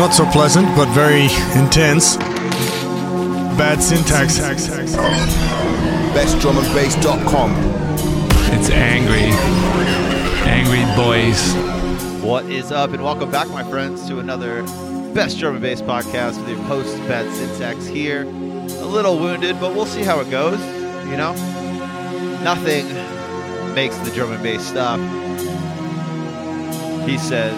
Not so pleasant, but very intense. Bad syntax. BestDrumAndBass.com. It's angry. Angry boys. What is up, and welcome back, my friends, to another Best Drum and Bass podcast with your host, Bad Syntax here. A little wounded, but we'll see how it goes. You know, nothing makes the drum and bass stop. He says,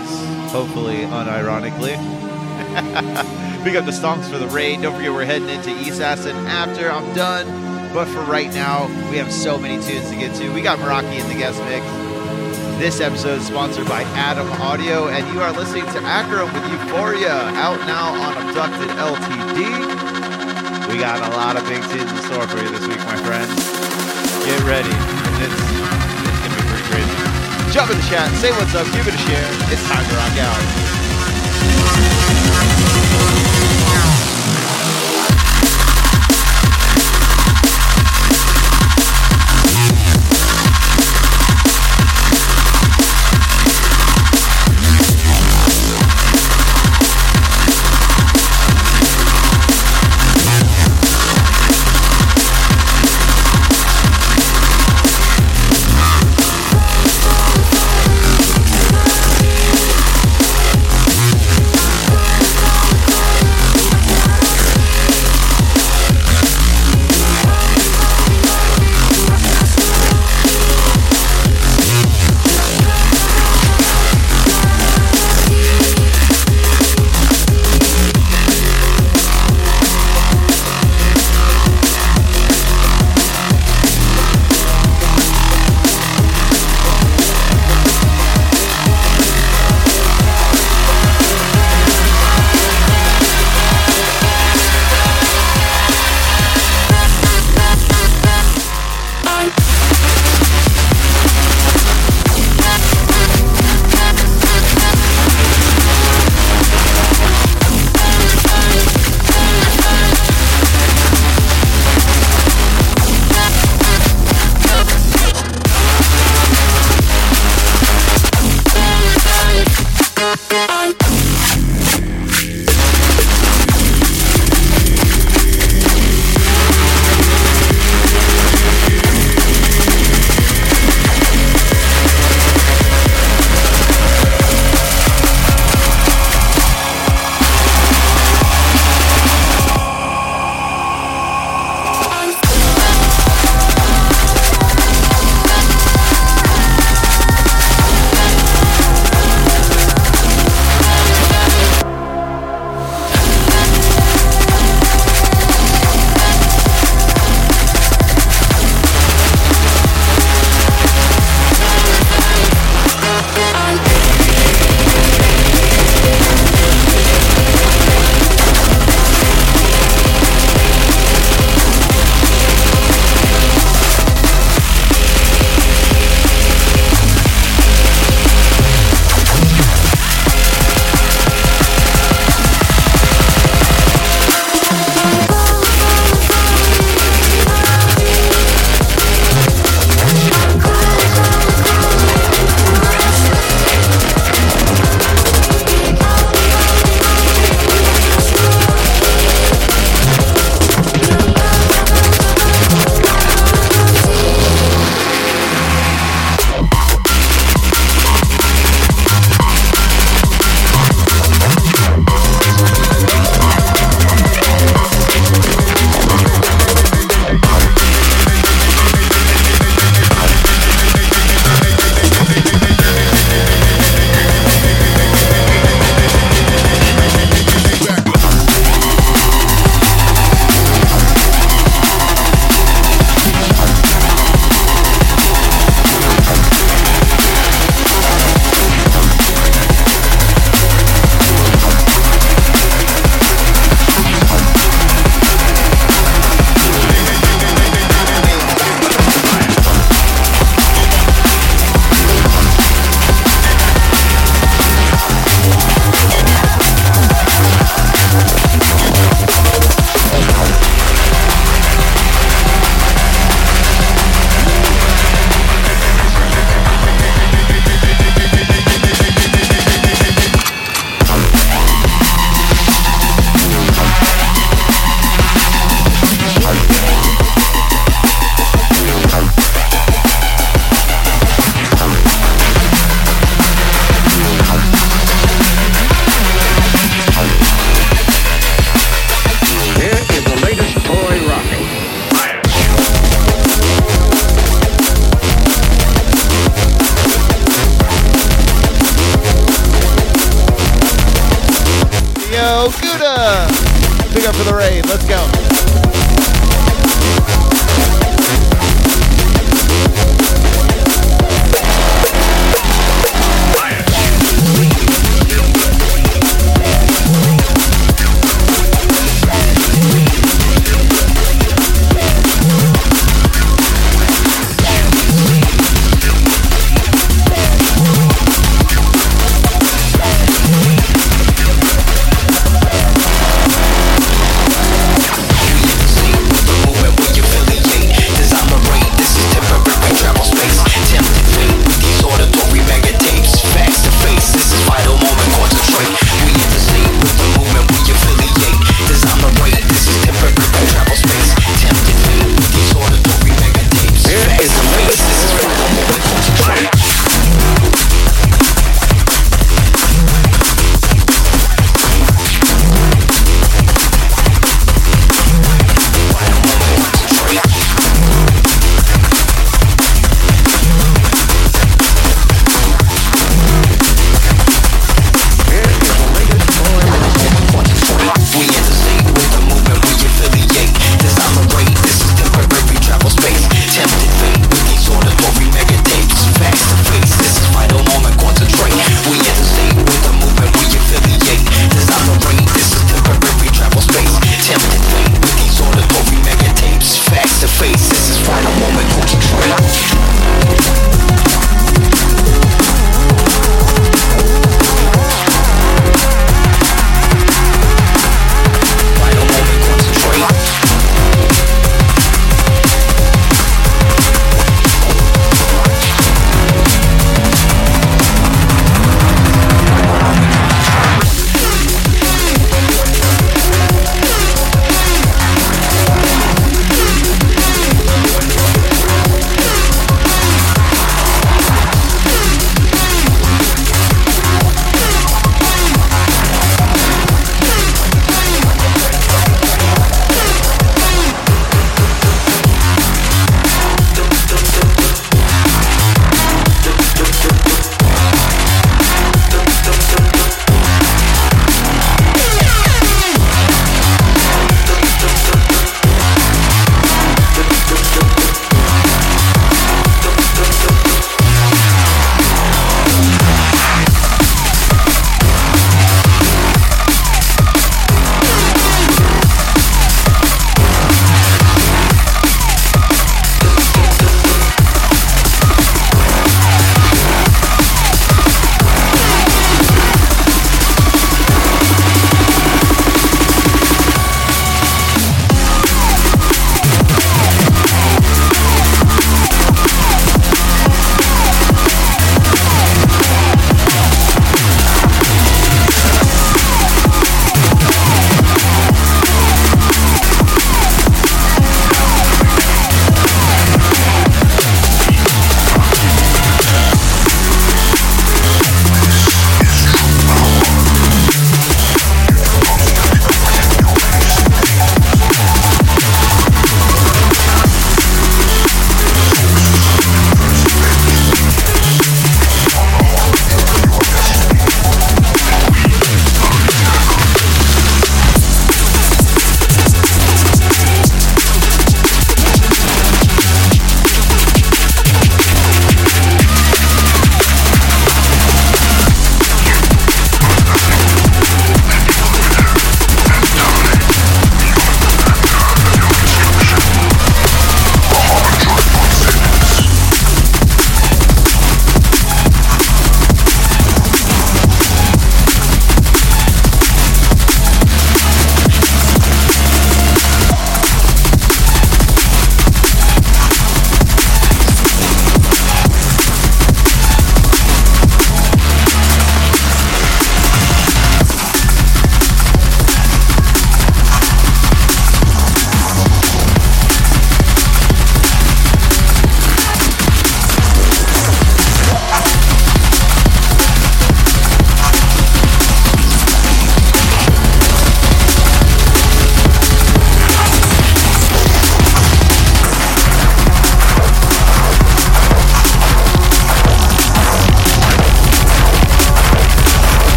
hopefully unironically. Big up the stonks for the raid. Don't forget we're heading into East Assassin after I'm done. But for right now, we have so many tunes to get to. We got Meraki in the guest mix. This episode is sponsored by Adam Audio, and you are listening to Akram with Euphoria, out now on Abducted LTD. We got a lot of big tunes in store for you this week, my friends. Get ready. It's, it's gonna be pretty crazy. Jump in the chat, say what's up, give it a share. It's time to rock out.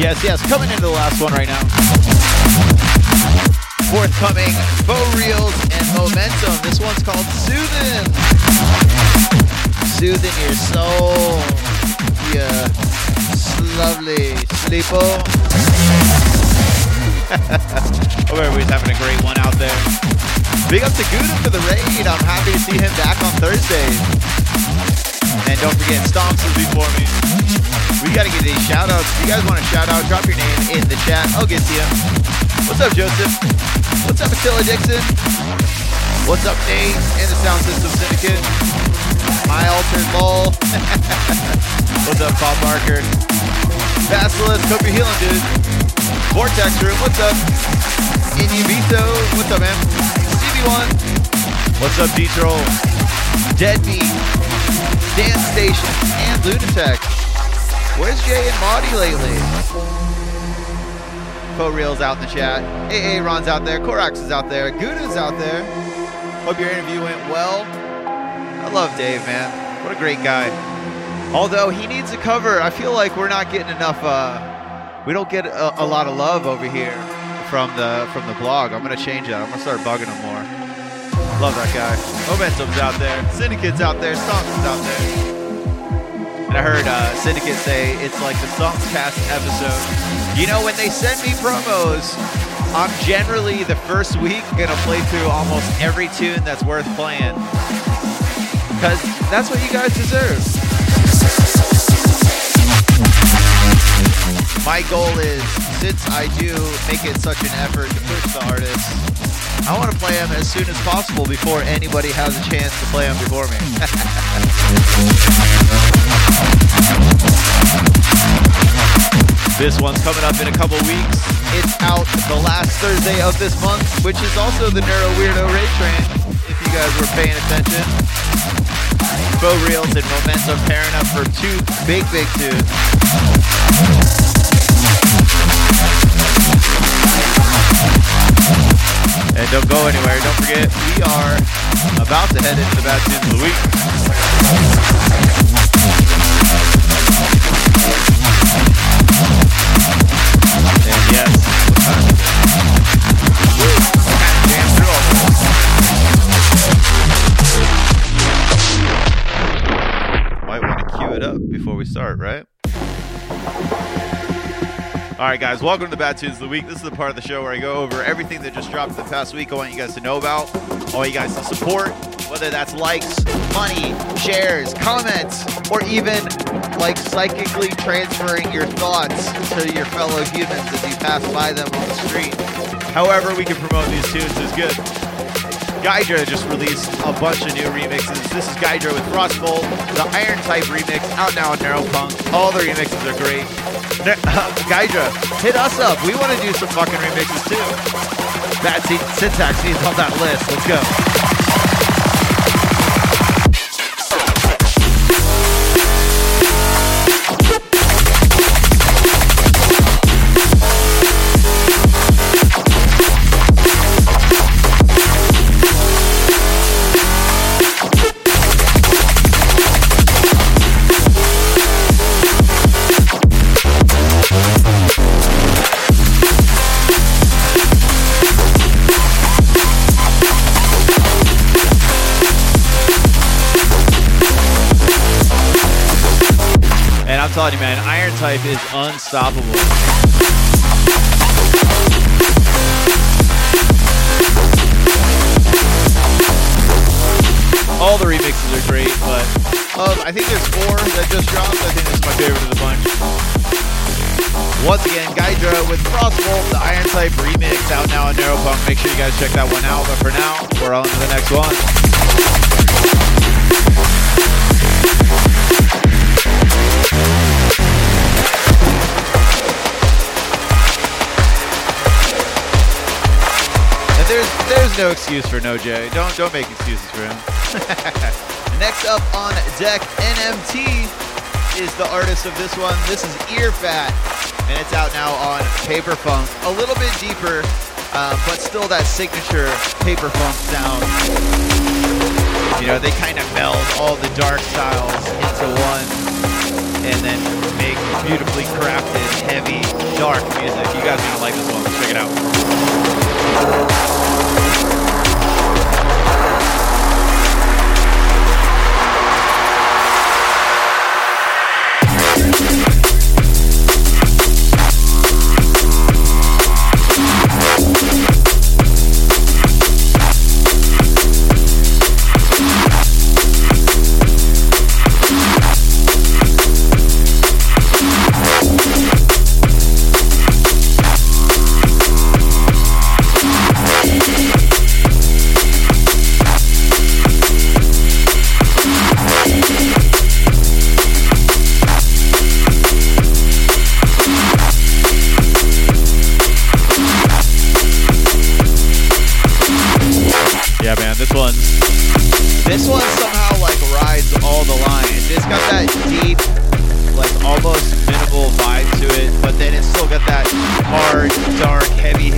Yes, yes, coming into the last one right now. Forthcoming Faux Reels and Momentum. This one's called Soothing. Soothing your soul. Yeah. Lovely sleepo. Hope everybody's having a great one out there. Big up to Gouda for the raid. I'm happy to see him back on Thursday. And don't forget, Stomps will be for me. We gotta get these shout outs. If you guys want a shout out, drop your name in the chat. I'll get to you. What's up, Joseph? What's up, Attila Dixon? What's up, Nate and the Sound System Syndicate? My altered lol. What's up, Bob Barker? Basilisk, hope you're healing, dude. Vortex Room, what's up? Inubito, what's up, man? CB1, what's up, D-Troll? Deadbeat, Dance Station, and Lunatic. Where's Jay and Maudie lately? Faux Reel's out in the chat. AA Ron's out there. Korax is out there. Gouda's out there. Hope your interview went well. I love Dave, man. What a great guy. Although he needs a cover, I feel like we're not getting enough. Uh, we don't get a, a lot of love over here from the from the blog. I'm gonna change that. I'm gonna start bugging him more. Love that guy. Momentum's out there. Syndicate's out there. Stomps out there. And I heard uh, Syndicate say it's like the Songcast episode. You know, when they send me promos, I'm generally the first week gonna play through almost every tune that's worth playing. Because that's what you guys deserve. My goal is, since I do make it such an effort to push the artists, I want to play them as soon as possible before anybody has a chance to play them before me. this one's coming up in a couple weeks. It's out the last Thursday of this month, which is also the Neuro Weirdo Raid Train, if you guys were paying attention. Faux Reels and Momentum pairing up for two big, big tunes. And don't go anywhere. Don't forget, we are about to head into the Bad Tunes of the Week. Start, right? All right, guys, welcome to the Bad Tunes of the Week. This is the part of the show where I go over everything that just dropped the past week. I want you guys to know about. I want you guys to support, whether that's likes, money, shares, comments, or even like psychically transferring your thoughts to your fellow humans as you pass by them on the street. However, we can promote these tunes is good. Gydra just released a bunch of new remixes. This is Gydra with Frostbolt, the Iron Type remix, out now on Neuropunk. All the remixes are great. Ne- hit us up. We want to do some fucking remixes too. Batsy syntax needs on that list. Let's go. Telling you, man, Iron Type is unstoppable. All the remixes are great, but um, I think there's four that just dropped. I think this is my favorite of the bunch. Once again, Gydra with Frostbolt, the Iron Type remix out now on Neuropunk. Make sure you guys check that one out. But for now, we're on to the next one. No excuse for no Jay. Don't don't make excuses for him. Next up on deck, NMT is the artist of this one. This is Ear Fat, and it's out now on Paper Funk. A little bit deeper, um, but still that signature Paper Funk sound. You know, they kind of meld all the dark styles into one, and then make beautifully crafted, heavy dark music. You guys are gonna like this one. Check it out.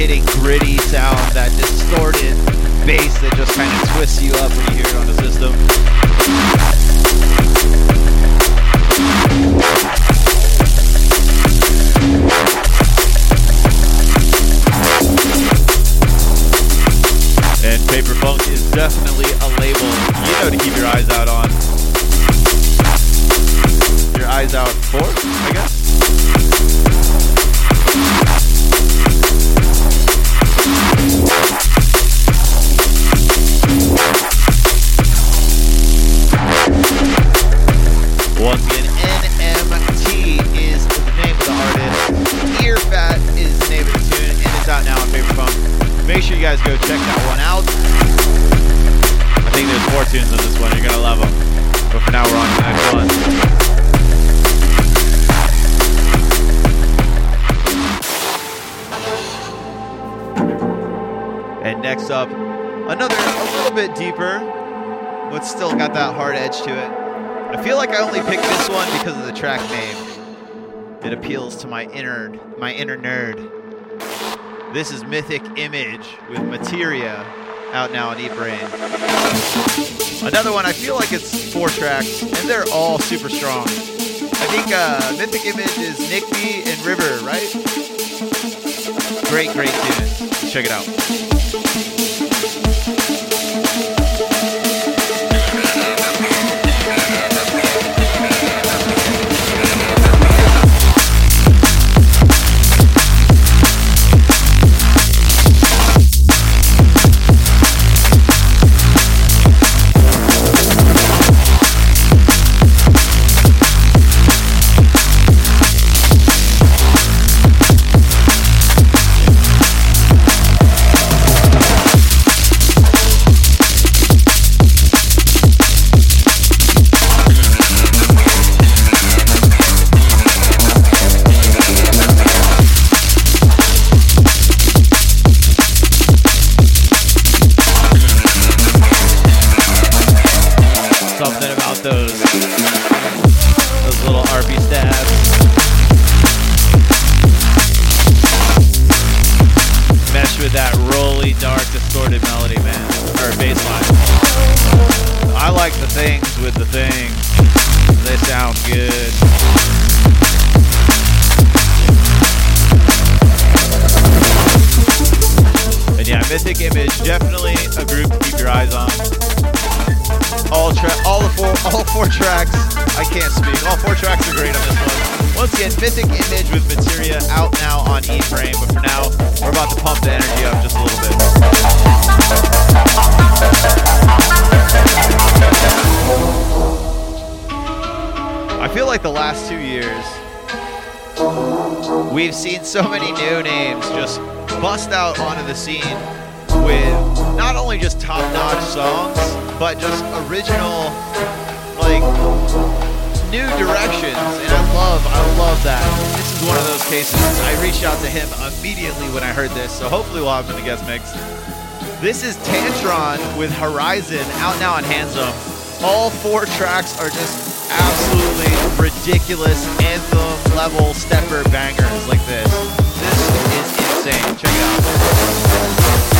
Hitting, gritty sound, that distorted bass that just kind of twists you up when you hear it on the system. And Paper Funk is definitely a label you know to keep your eyes out on. Your eyes out for, I guess. Go check that one out. I think there's four tunes on this one. You're gonna love them. But for now, we're on to the next one. And next up, another a little bit deeper, but still got that hard edge to it. I feel like I only picked this one because of the track name. It appeals to my inner my inner nerd. This is Mythic Image with Materia out now on Eat Brain. Another one, I feel like it's four tracks, and they're all super strong. I think uh, Mythic Image is Nick B and River, right? Great, great tune. Check it out. Like the last two years, we've seen so many new names just bust out onto the scene with not only just top-notch songs, but just original, like new directions. And I love, I love that. This is one of those cases. I reached out to him immediately when I heard this, so hopefully we'll have him in the guest mix. This is Tantron with Horizon out now on Handsome. All four tracks are just absolutely ridiculous anthem level stepper bangers like this. This is insane. Check it out.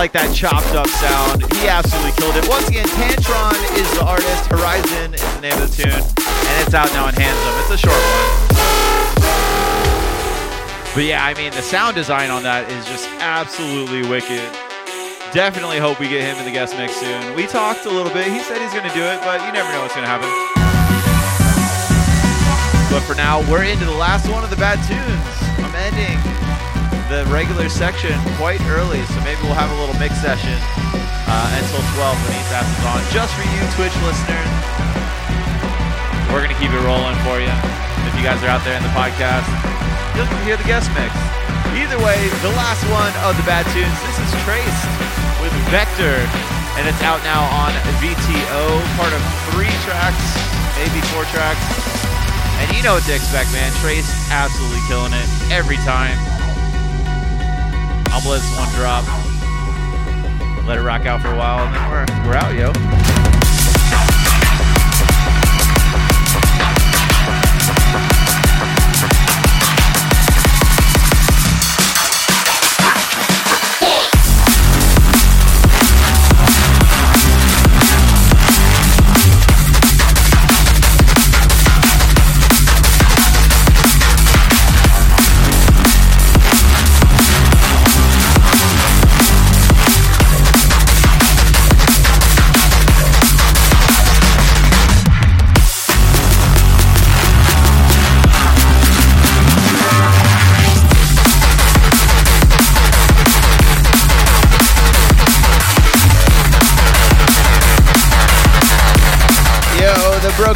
Like that chopped up sound. He absolutely killed it. Once again, Tantron is the artist. Horizon is the name of the tune. And it's out now on Handsome. It's a short one. But yeah, I mean, the sound design on that is just absolutely wicked. Definitely hope we get him in the guest mix soon. We talked a little bit. He said he's going to do it, but you never know what's going to happen. But for now, we're into the last one of the bad tunes. I'm ending the regular section quite early, so maybe we'll have a little mix session uh, until 12 when East Ass on. Just for you, Twitch listeners. We're going to keep it rolling for you. If you guys are out there in the podcast, you'll hear the guest mix. Either way, the last one of the bad tunes. This is Traced with Vector, and it's out now on VTO, part of three tracks, maybe four tracks. And you know what to expect, man. Trace absolutely killing it every time. Let this one drop. Let it rock out for a while, and then we're we're out. Yo,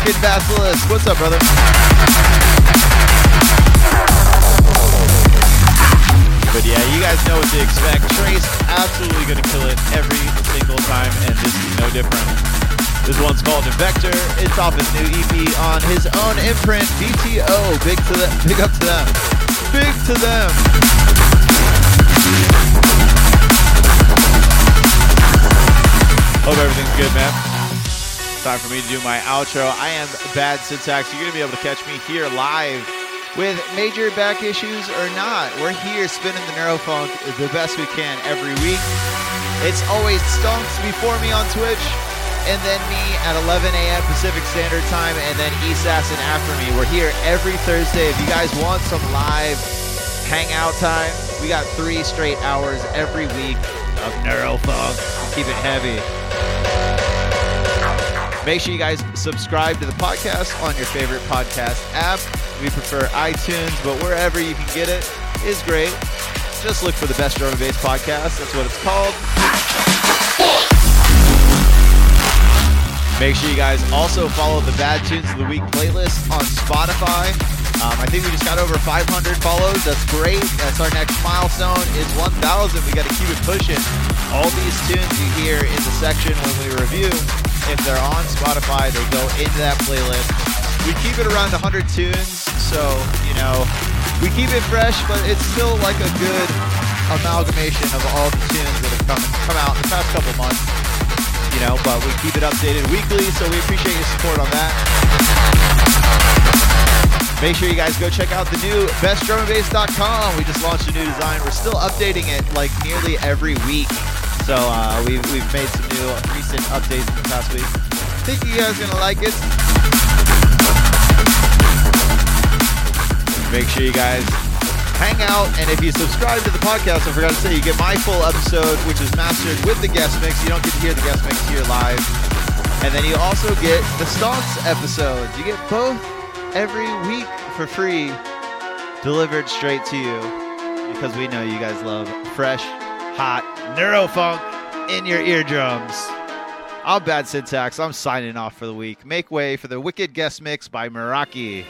broken basilisk. What's up, brother? But yeah, you guys know what to expect. Trace absolutely gonna kill it every single time, and this is no different. This one's called Vector. It's off his new EP on his own imprint, VTO. Big to them. Big up to them. Big to them. Hope everything's good, man. Time for me to do my outro. I am Bad Syntax. You're going to be able to catch me here live with major back issues or not. We're here spinning the Neurofunk the best we can every week. It's always Stonks before me on Twitch, and then me at 11 a.m. Pacific Standard Time, and then Assassin after me. We're here every Thursday. If you guys want some live hangout time, we got three straight hours every week of Neurofunk. Keep it heavy. Make sure you guys subscribe to the podcast on your favorite podcast app. We prefer iTunes, but wherever you can get it is great. Just look for the Best Drum and Bass Podcast. That's what it's called. Make sure you guys also follow the Bad Tunes of the Week playlist on Spotify. Um, I think we just got over 500 follows. That's great. That's our next milestone is 1,000. We got to keep it pushing. All these tunes you hear in the section when we review, if they're on Spotify, they go into that playlist. We keep it around 100 tunes, so you know we keep it fresh, but it's still like a good amalgamation of all the tunes that have come come out in the past couple months. You know, but we keep it updated weekly, so we appreciate your support on that. Make sure you guys go check out the new bestdrumandbass.com. We just launched a new design. We're still updating it like nearly every week. So uh, we've, we've made some new recent updates in the past week. Think you guys are gonna like it. Make sure you guys hang out, and if you subscribe to the podcast, I forgot to say you get my full episode, which is mastered with the guest mix. You don't get to hear the guest mix here live, and then you also get the Stonks episodes. You get both every week for free, delivered straight to you, because we know you guys love fresh, hot neurofunk in your eardrums. I'm Bad Syntax. I'm signing off for the week. Make way for the Wicked Guest Mix by Meraki.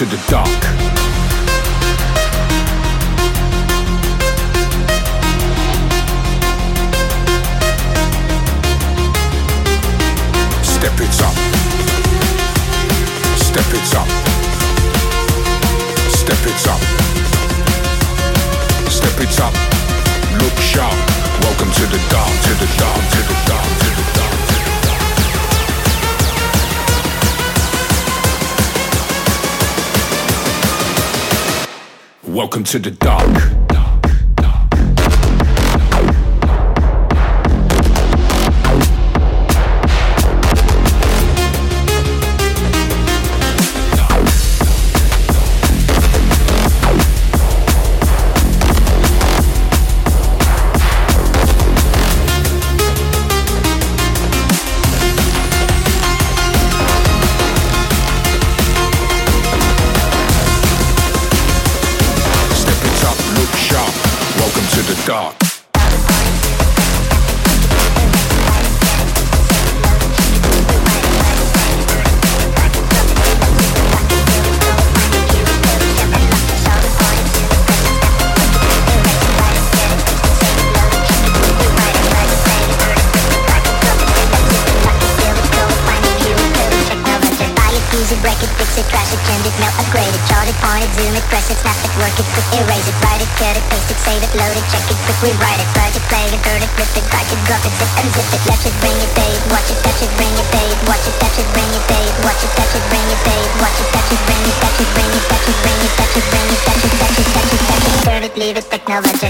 To the dark. Welcome to the dark. Leave it,